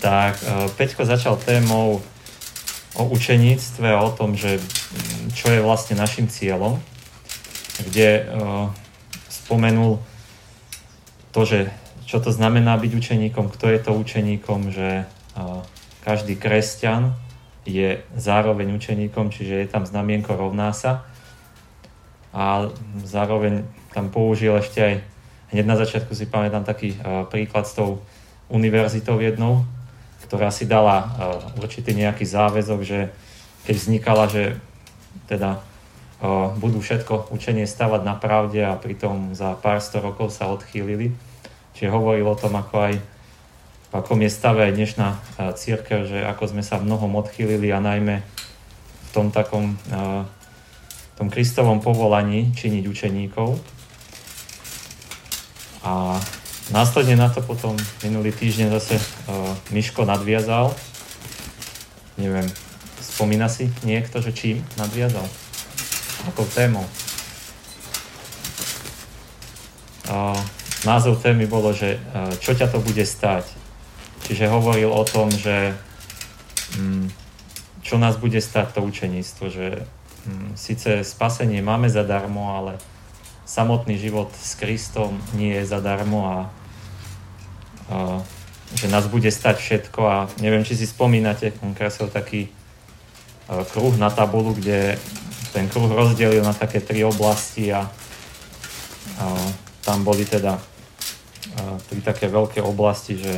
tak Peťko začal témou o učeníctve a o tom, že čo je vlastne našim cieľom, kde spomenul to, že čo to znamená byť učeníkom, kto je to učeníkom, že každý kresťan je zároveň učeníkom, čiže je tam znamienko rovná sa. A zároveň tam použil ešte aj, hneď na začiatku si pamätám taký príklad s tou univerzitou jednou, ktorá si dala určitý nejaký záväzok, že keď vznikala, že teda budú všetko učenie stavať na pravde a pritom za pár sto rokov sa odchýlili, Čiže hovoril o tom, ako aj v je stave aj dnešná církev, že ako sme sa mnohom odchýlili a najmä v tom takom v tom Kristovom povolaní činiť učeníkov. A následne na to potom minulý týždeň zase uh, Miško nadviazal. Neviem, spomína si niekto, že čím nadviazal? Akou témou? Uh, názov témy bolo, že e, čo ťa to bude stať. Čiže hovoril o tom, že mm, čo nás bude stať to učeníctvo, že mm, síce spasenie máme zadarmo, ale samotný život s Kristom nie je zadarmo a, a že nás bude stať všetko a neviem, či si spomínate, on kreslil taký a, e, kruh na tabulu, kde ten kruh rozdelil na také tri oblasti a, a tam boli teda tri také veľké oblasti, že,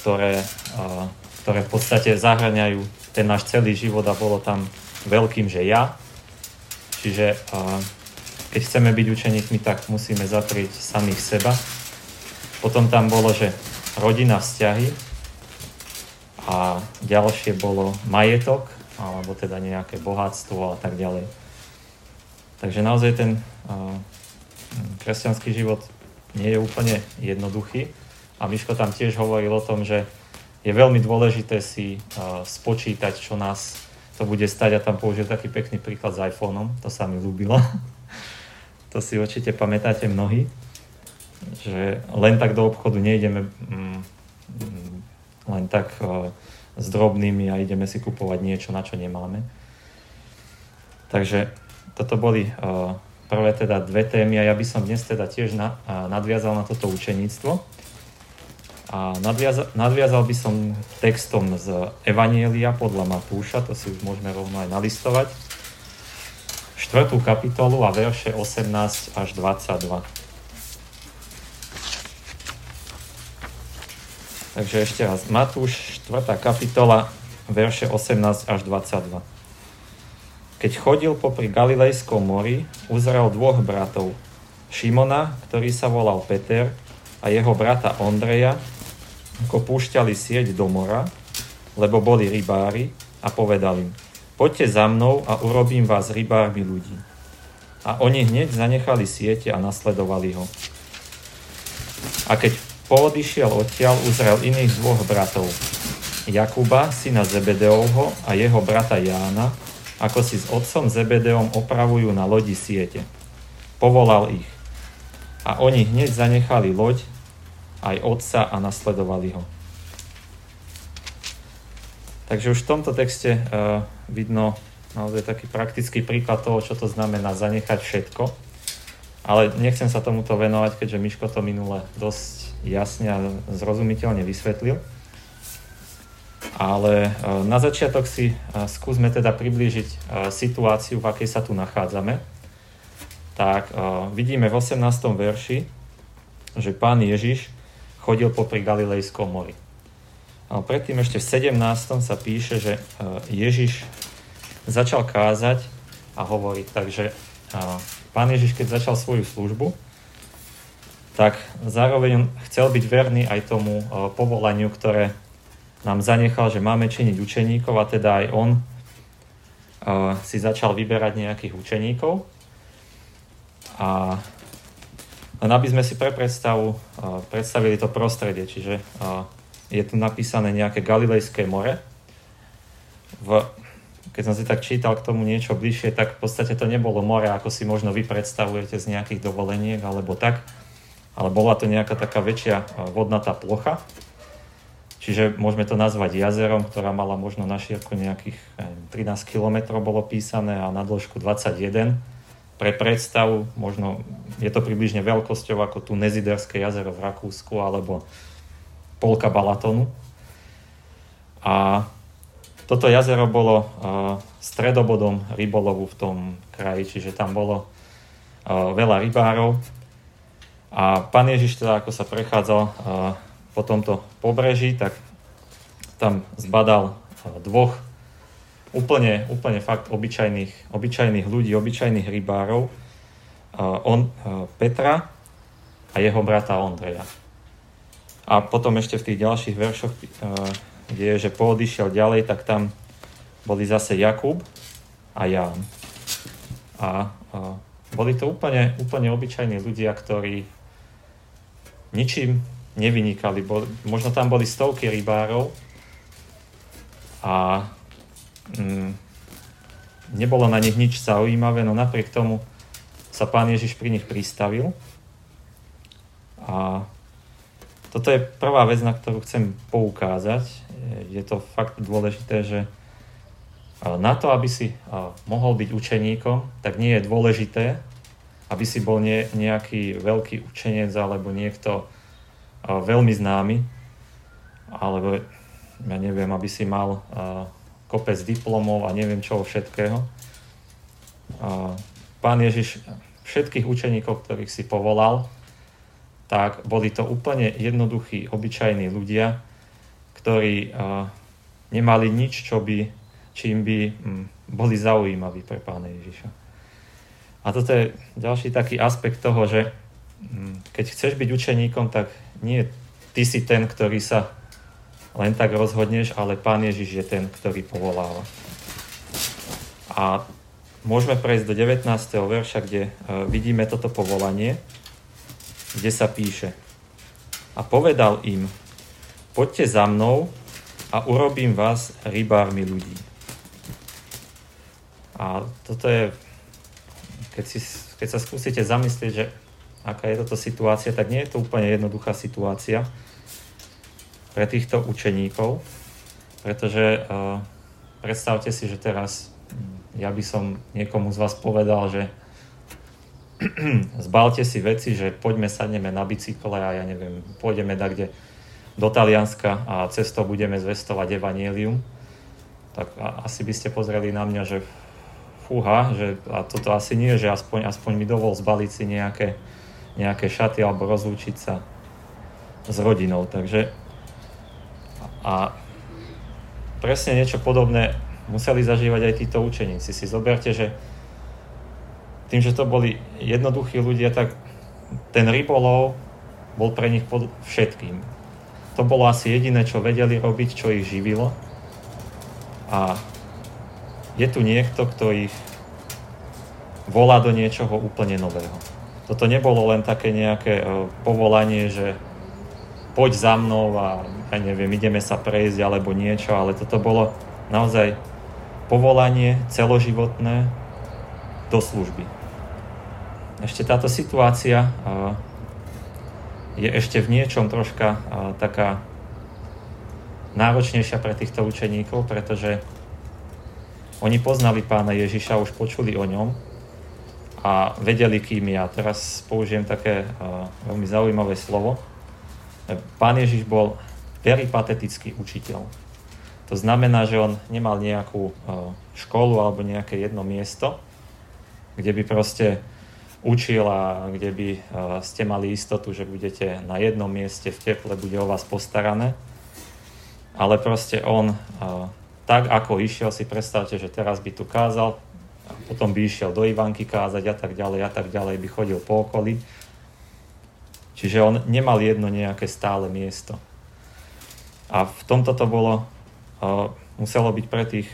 ktoré, ktoré v podstate zahrňajú ten náš celý život a bolo tam veľkým, že ja. Čiže keď chceme byť učeníkmi, tak musíme zaprieť samých seba. Potom tam bolo, že rodina, vzťahy a ďalšie bolo majetok, alebo teda nejaké bohatstvo a tak ďalej. Takže naozaj ten kresťanský život nie je úplne jednoduchý. A Miško tam tiež hovoril o tom, že je veľmi dôležité si uh, spočítať, čo nás to bude stať a tam použil taký pekný príklad s iPhoneom, to sa mi ľúbilo. to si určite pamätáte mnohí, že len tak do obchodu nejdeme mm, mm, len tak uh, s drobnými a ideme si kupovať niečo, na čo nemáme. Takže toto boli uh, prvé teda dve témy a ja by som dnes teda tiež na, a, nadviazal na toto učeníctvo. A nadviazal, nadviazal by som textom z Evanielia podľa Matúša, to si už môžeme rovno aj nalistovať. Štvrtú kapitolu a verše 18 až 22. Takže ešte raz, Matúš, 4. kapitola, verše 18 až 22. Keď chodil popri Galilejskom mori, uzrel dvoch bratov. Šimona, ktorý sa volal Peter, a jeho brata Ondreja, ako púšťali sieť do mora, lebo boli rybári, a povedal im, poďte za mnou a urobím vás rybármi ľudí. A oni hneď zanechali siete a nasledovali ho. A keď poodišiel odtiaľ, uzrel iných dvoch bratov. Jakuba, syna Zebedeovho a jeho brata Jána, ako si s otcom Zebedeom opravujú na lodi siete. Povolal ich. A oni hneď zanechali loď, aj otca a nasledovali ho. Takže už v tomto texte uh, vidno naozaj taký praktický príklad toho, čo to znamená zanechať všetko. Ale nechcem sa tomuto venovať, keďže Miško to minule dosť jasne a zrozumiteľne vysvetlil. Ale e, na začiatok si e, skúsme teda priblížiť situáciu, v akej sa tu nachádzame. Tak vidíme v 18. verši, že pán Ježiš chodil popri Galilejskom mori. A predtým ešte v 17. sa píše, že Ježiš začal kázať a hovoriť. Takže pán Ježiš, keď začal svoju službu, tak zároveň on chcel byť verný aj tomu povolaniu, ktoré nám zanechal, že máme činiť učeníkov a teda aj on si začal vyberať nejakých učeníkov. A len aby sme si pre predstavu predstavili to prostredie, čiže je tu napísané nejaké Galilejské more. V, keď som si tak čítal k tomu niečo bližšie, tak v podstate to nebolo more, ako si možno vy predstavujete z nejakých dovoleniek alebo tak, ale bola to nejaká taká väčšia vodnatá plocha, Čiže môžeme to nazvať jazerom, ktorá mala možno na šírku nejakých 13 km bolo písané a na dĺžku 21. Pre predstavu, možno je to približne veľkosťou ako tu Neziderské jazero v Rakúsku alebo polka Balatonu. A toto jazero bolo uh, stredobodom rybolovu v tom kraji, čiže tam bolo uh, veľa rybárov. A pán Ježiš teda, ako sa prechádzal uh, po tomto pobreží, tak tam zbadal dvoch úplne, úplne fakt obyčajných, obyčajných ľudí, obyčajných rybárov. On, Petra a jeho brata Ondreja. A potom ešte v tých ďalších veršoch, kde je, že poodišiel ďalej, tak tam boli zase Jakub a Ján. A, a boli to úplne, úplne obyčajní ľudia, ktorí ničím nevynikali. Možno tam boli stovky rybárov a mm, nebolo na nich nič zaujímavé, no napriek tomu sa pán Ježiš pri nich pristavil. A toto je prvá vec, na ktorú chcem poukázať. Je to fakt dôležité, že na to, aby si mohol byť učeníkom, tak nie je dôležité, aby si bol nejaký veľký učenec alebo niekto veľmi známy, alebo ja neviem, aby si mal kopec diplomov a neviem čoho všetkého. Pán Ježiš všetkých učeníkov, ktorých si povolal, tak boli to úplne jednoduchí, obyčajní ľudia, ktorí nemali nič, čo by, čím by hm, boli zaujímaví pre Pána Ježiša. A toto je ďalší taký aspekt toho, že hm, keď chceš byť učeníkom, tak nie ty si ten, ktorý sa len tak rozhodneš, ale Pán Ježiš je ten, ktorý povoláva. A môžeme prejsť do 19. verša, kde e, vidíme toto povolanie, kde sa píše A povedal im, poďte za mnou a urobím vás rybármi ľudí. A toto je, keď, si, keď sa skúsite zamyslieť, že aká je toto situácia, tak nie je to úplne jednoduchá situácia pre týchto učeníkov, pretože uh, predstavte si, že teraz hm, ja by som niekomu z vás povedal, že zbalte si veci, že poďme sadneme na bicykle a ja neviem, pôjdeme da kde do Talianska a cestou budeme zvestovať evanielium, tak asi by ste pozreli na mňa, že fúha, že a toto asi nie, že aspoň, aspoň mi dovol zbaliť si nejaké nejaké šaty alebo rozlúčiť sa s rodinou. Takže a presne niečo podobné museli zažívať aj títo učeníci. Si zoberte, že tým, že to boli jednoduchí ľudia, tak ten rybolov bol pre nich pod všetkým. To bolo asi jediné, čo vedeli robiť, čo ich živilo. A je tu niekto, kto ich volá do niečoho úplne nového. Toto nebolo len také nejaké uh, povolanie, že poď za mnou a ja neviem, ideme sa prejsť alebo niečo, ale toto bolo naozaj povolanie celoživotné do služby. Ešte táto situácia je ešte v niečom troška taká náročnejšia pre týchto učeníkov, pretože oni poznali pána Ježiša, už počuli o ňom, a vedeli, kým ja. Teraz použijem také veľmi zaujímavé slovo. Pán Ježiš bol peripatetický učiteľ. To znamená, že on nemal nejakú školu alebo nejaké jedno miesto, kde by proste učil a kde by uh, ste mali istotu, že budete na jednom mieste v teple, bude o vás postarané. Ale proste on tak ako išiel, si predstavte, že teraz by tu kázal, a potom by išiel do Ivanky kázať a tak ďalej a tak ďalej, by chodil po okolí. Čiže on nemal jedno nejaké stále miesto. A v tomto to bolo, uh, muselo byť pre tých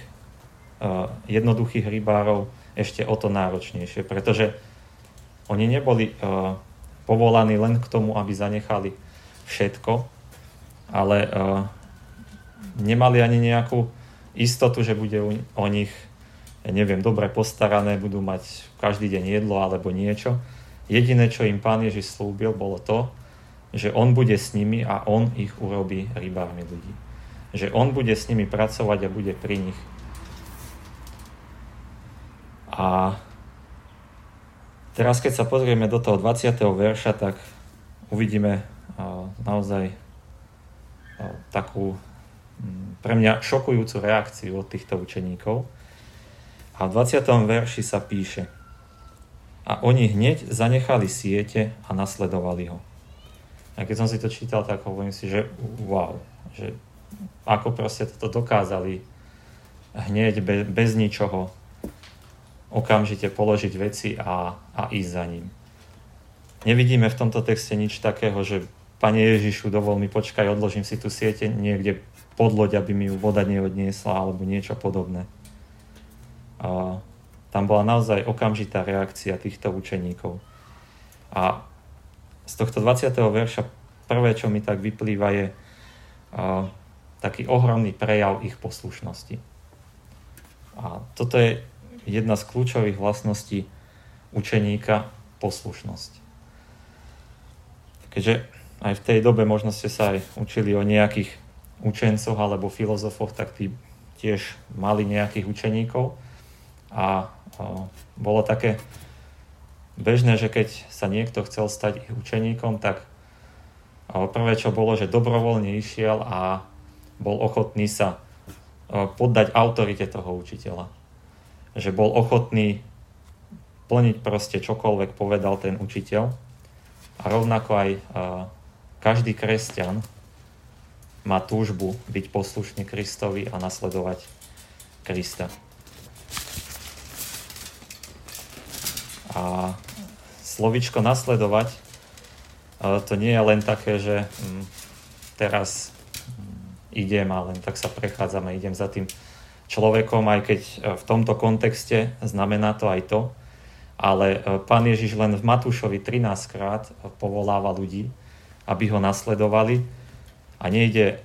jednoduchých rybárov ešte o to náročnejšie, pretože oni neboli uh, povolaní len k tomu, aby zanechali všetko, ale uh, nemali ani nejakú istotu, že bude o nich ja neviem, dobre postarané, budú mať každý deň jedlo alebo niečo. Jediné, čo im pán Ježiš slúbil, bolo to, že on bude s nimi a on ich urobí rybármi ľudí. Že on bude s nimi pracovať a bude pri nich. A teraz, keď sa pozrieme do toho 20. verša, tak uvidíme naozaj takú pre mňa šokujúcu reakciu od týchto učeníkov. A v 20. verši sa píše A oni hneď zanechali siete a nasledovali ho. A keď som si to čítal, tak hovorím si, že wow, že ako proste toto dokázali hneď bez, bez ničoho okamžite položiť veci a, a ísť za ním. Nevidíme v tomto texte nič takého, že Pane Ježišu, dovol mi, počkaj, odložím si tu siete niekde pod loď, aby mi ju voda neodniesla alebo niečo podobné. A tam bola naozaj okamžitá reakcia týchto učeníkov. A z tohto 20. verša prvé, čo mi tak vyplýva, je a, taký ohromný prejav ich poslušnosti. A toto je jedna z kľúčových vlastností učeníka, poslušnosť. Keďže aj v tej dobe možno ste sa aj učili o nejakých učencoch alebo filozofoch, tak tí tiež mali nejakých učeníkov a, a bolo také bežné, že keď sa niekto chcel stať ich učeníkom, tak prvé čo bolo, že dobrovoľne išiel a bol ochotný sa poddať autorite toho učiteľa. Že bol ochotný plniť proste čokoľvek povedal ten učiteľ. A rovnako aj každý kresťan má túžbu byť poslušný Kristovi a nasledovať Krista. A slovičko nasledovať to nie je len také, že mm, teraz mm, idem a len tak sa prechádzam a idem za tým človekom, aj keď e, v tomto kontexte znamená to aj to, ale e, pán Ježiš len v Matúšovi 13 krát povoláva ľudí, aby ho nasledovali. A nejde,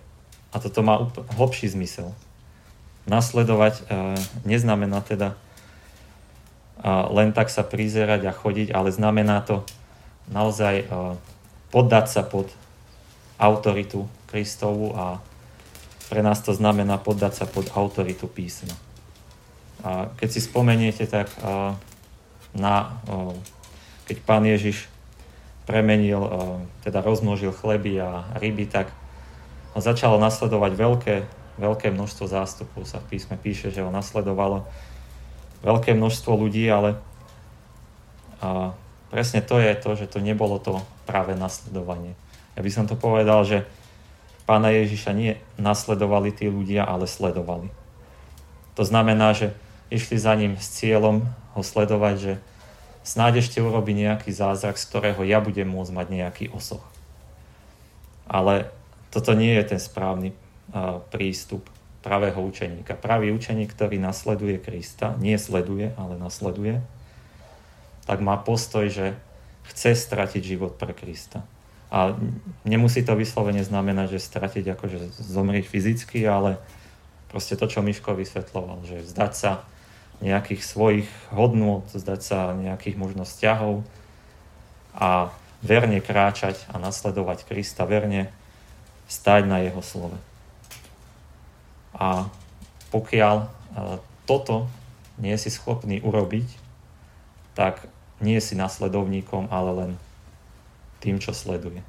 a toto má hlbší zmysel, nasledovať e, neznamená teda e, len tak sa prizerať a chodiť, ale znamená to naozaj e, poddať sa pod autoritu Kristovu a pre nás to znamená poddať sa pod autoritu písma. A keď si spomeniete, tak na, keď pán Ježiš premenil, teda rozmnožil chleby a ryby, tak začalo nasledovať veľké, veľké množstvo zástupov. Sa v písme píše, že ho nasledovalo veľké množstvo ľudí, ale presne to je to, že to nebolo to práve nasledovanie. Ja by som to povedal, že pána Ježiša nie nasledovali tí ľudia, ale sledovali. To znamená, že išli za ním s cieľom ho sledovať, že snáď ešte urobí nejaký zázrak, z ktorého ja budem môcť mať nejaký osoch. Ale toto nie je ten správny prístup pravého učeníka. Pravý učeník, ktorý nasleduje Krista, nie sleduje, ale nasleduje, tak má postoj, že chce stratiť život pre Krista. A nemusí to vyslovene znamenať, že stratiť akože zomrieť fyzicky, ale proste to, čo Miško vysvetloval, že vzdať sa nejakých svojich hodnôt, zdať sa nejakých možno vzťahov a verne kráčať a nasledovať Krista, verne stať na jeho slove. A pokiaľ e, toto nie si schopný urobiť, tak nie si nasledovníkom, ale len tým, čo sleduje.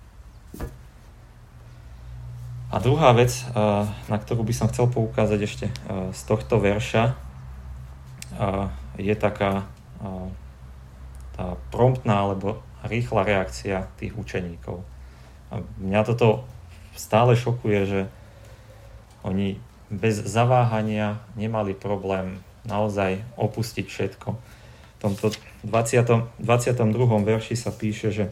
A druhá vec, e, na ktorú by som chcel poukázať ešte e, z tohto verša, je taká tá promptná alebo rýchla reakcia tých učeníkov. Mňa toto stále šokuje, že oni bez zaváhania nemali problém naozaj opustiť všetko. V tomto 20, 22. verši sa píše, že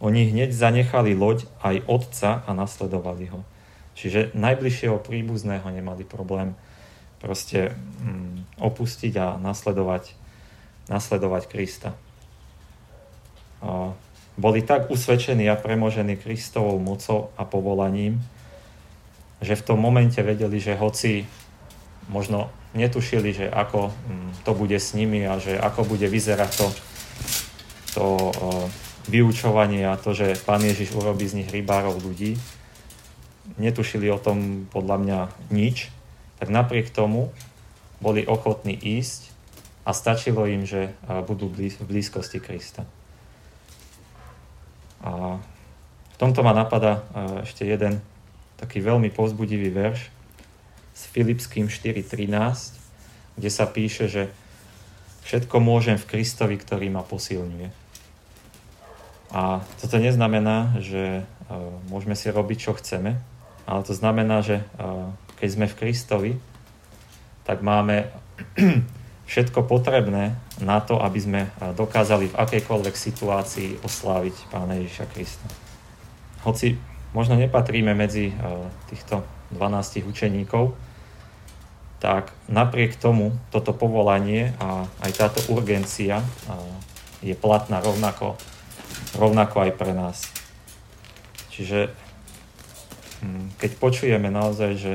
oni hneď zanechali loď aj otca a nasledovali ho. Čiže najbližšieho príbuzného nemali problém proste mm, opustiť a nasledovať, nasledovať Krista. Boli tak usvedčení a premožení Kristovou mocou a povolaním, že v tom momente vedeli, že hoci možno netušili, že ako mm, to bude s nimi a že ako bude vyzerať to, to vyučovanie a to, že Pán Ježiš urobí z nich rybárov ľudí, netušili o tom podľa mňa nič, tak napriek tomu boli ochotní ísť a stačilo im, že budú v blízkosti Krista. A v tomto ma napadá ešte jeden taký veľmi povzbudivý verš s Filipským 4.13, kde sa píše, že všetko môžem v Kristovi, ktorý ma posilňuje. A toto neznamená, že môžeme si robiť, čo chceme, ale to znamená, že keď sme v Kristovi, tak máme všetko potrebné na to, aby sme dokázali v akejkoľvek situácii osláviť Pána Ježiša Krista. Hoci možno nepatríme medzi týchto 12 učeníkov, tak napriek tomu toto povolanie a aj táto urgencia je platná rovnako, rovnako aj pre nás. Čiže hm, keď počujeme naozaj, že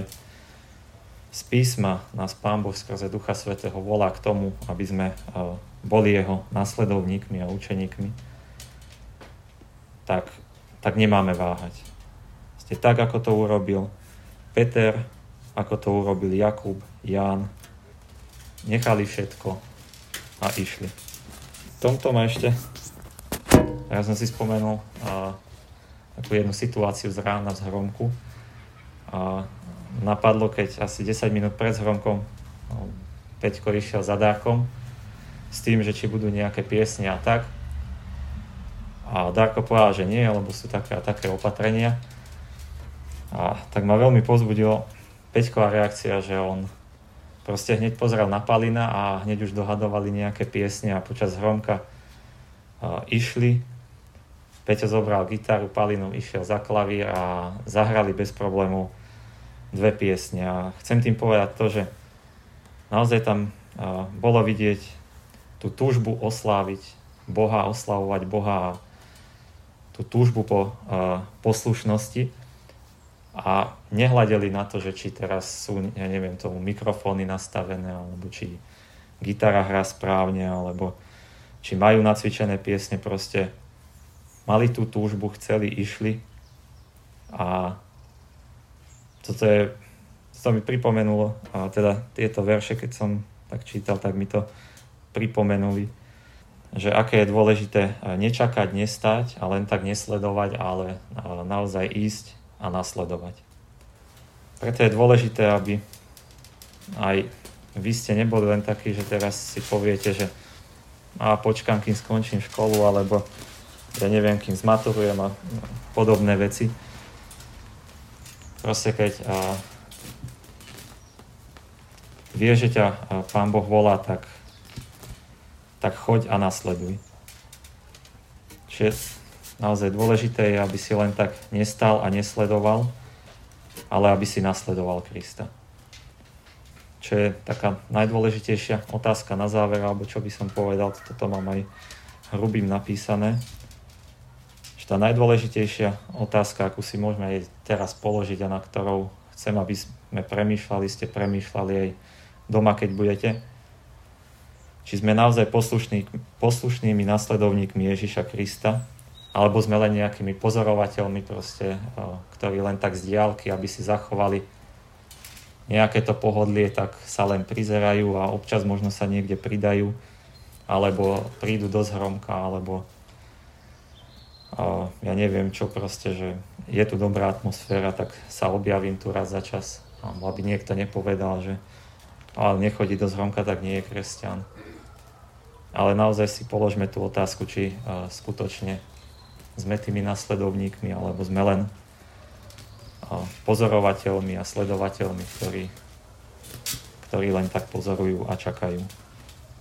z písma nás Pán Boh skrze Ducha Svetého volá k tomu, aby sme boli jeho nasledovníkmi a učeníkmi, tak, tak nemáme váhať. Ste tak, ako to urobil Peter, ako to urobil Jakub, Ján. Nechali všetko a išli. V tomto ma ešte, ja som si spomenul a, takú jednu situáciu z rána z Hromku. A napadlo, keď asi 10 minút pred zhromkom no, Peťko išiel za Darkom s tým, že či budú nejaké piesne a tak. A Darko povedal, že nie, lebo sú také a také opatrenia. A tak ma veľmi pozbudilo Peťková reakcia, že on proste hneď pozrel na Palina a hneď už dohadovali nejaké piesne a počas hromka išli. Peťo zobral gitaru, Palinom išiel za klavír a zahrali bez problémov dve piesne. A chcem tým povedať to, že naozaj tam bolo vidieť tú túžbu osláviť Boha, oslavovať Boha a tú túžbu po poslušnosti a nehľadeli na to, že či teraz sú, ja neviem, tomu mikrofóny nastavené, alebo či gitara hrá správne, alebo či majú nacvičené piesne, proste mali tú túžbu, chceli, išli a toto je, to mi pripomenulo, a teda tieto verše, keď som tak čítal, tak mi to pripomenuli, že aké je dôležité nečakať, nestať a len tak nesledovať, ale naozaj ísť a nasledovať. Preto je dôležité, aby aj vy ste neboli len takí, že teraz si poviete, že a počkám, kým skončím školu, alebo ja neviem, kým zmaturujem a podobné veci. Proste keď a, vie, že ťa a, Pán Boh volá, tak, tak choď a nasleduj. Čiže naozaj dôležité je, aby si len tak nestal a nesledoval, ale aby si nasledoval Krista. Čo je taká najdôležitejšia otázka na záver, alebo čo by som povedal, toto mám aj hrubým napísané. Že tá najdôležitejšia otázka, akú si môžeme aj teraz položiť a na ktorou chcem, aby sme premýšľali, ste premýšľali aj doma, keď budete, či sme naozaj poslušný, poslušnými nasledovníkmi Ježiša Krista, alebo sme len nejakými pozorovateľmi proste, ktorí len tak z diálky, aby si zachovali nejaké to pohodlie, tak sa len prizerajú a občas možno sa niekde pridajú, alebo prídu do zhromka, alebo ja neviem čo proste, že je tu dobrá atmosféra, tak sa objavím tu raz za čas, alebo aby niekto nepovedal, že ale nechodí do zhromka, tak nie je kresťan. Ale naozaj si položme tú otázku, či skutočne sme tými nasledovníkmi, alebo sme len pozorovateľmi a sledovateľmi, ktorí, ktorí len tak pozorujú a čakajú.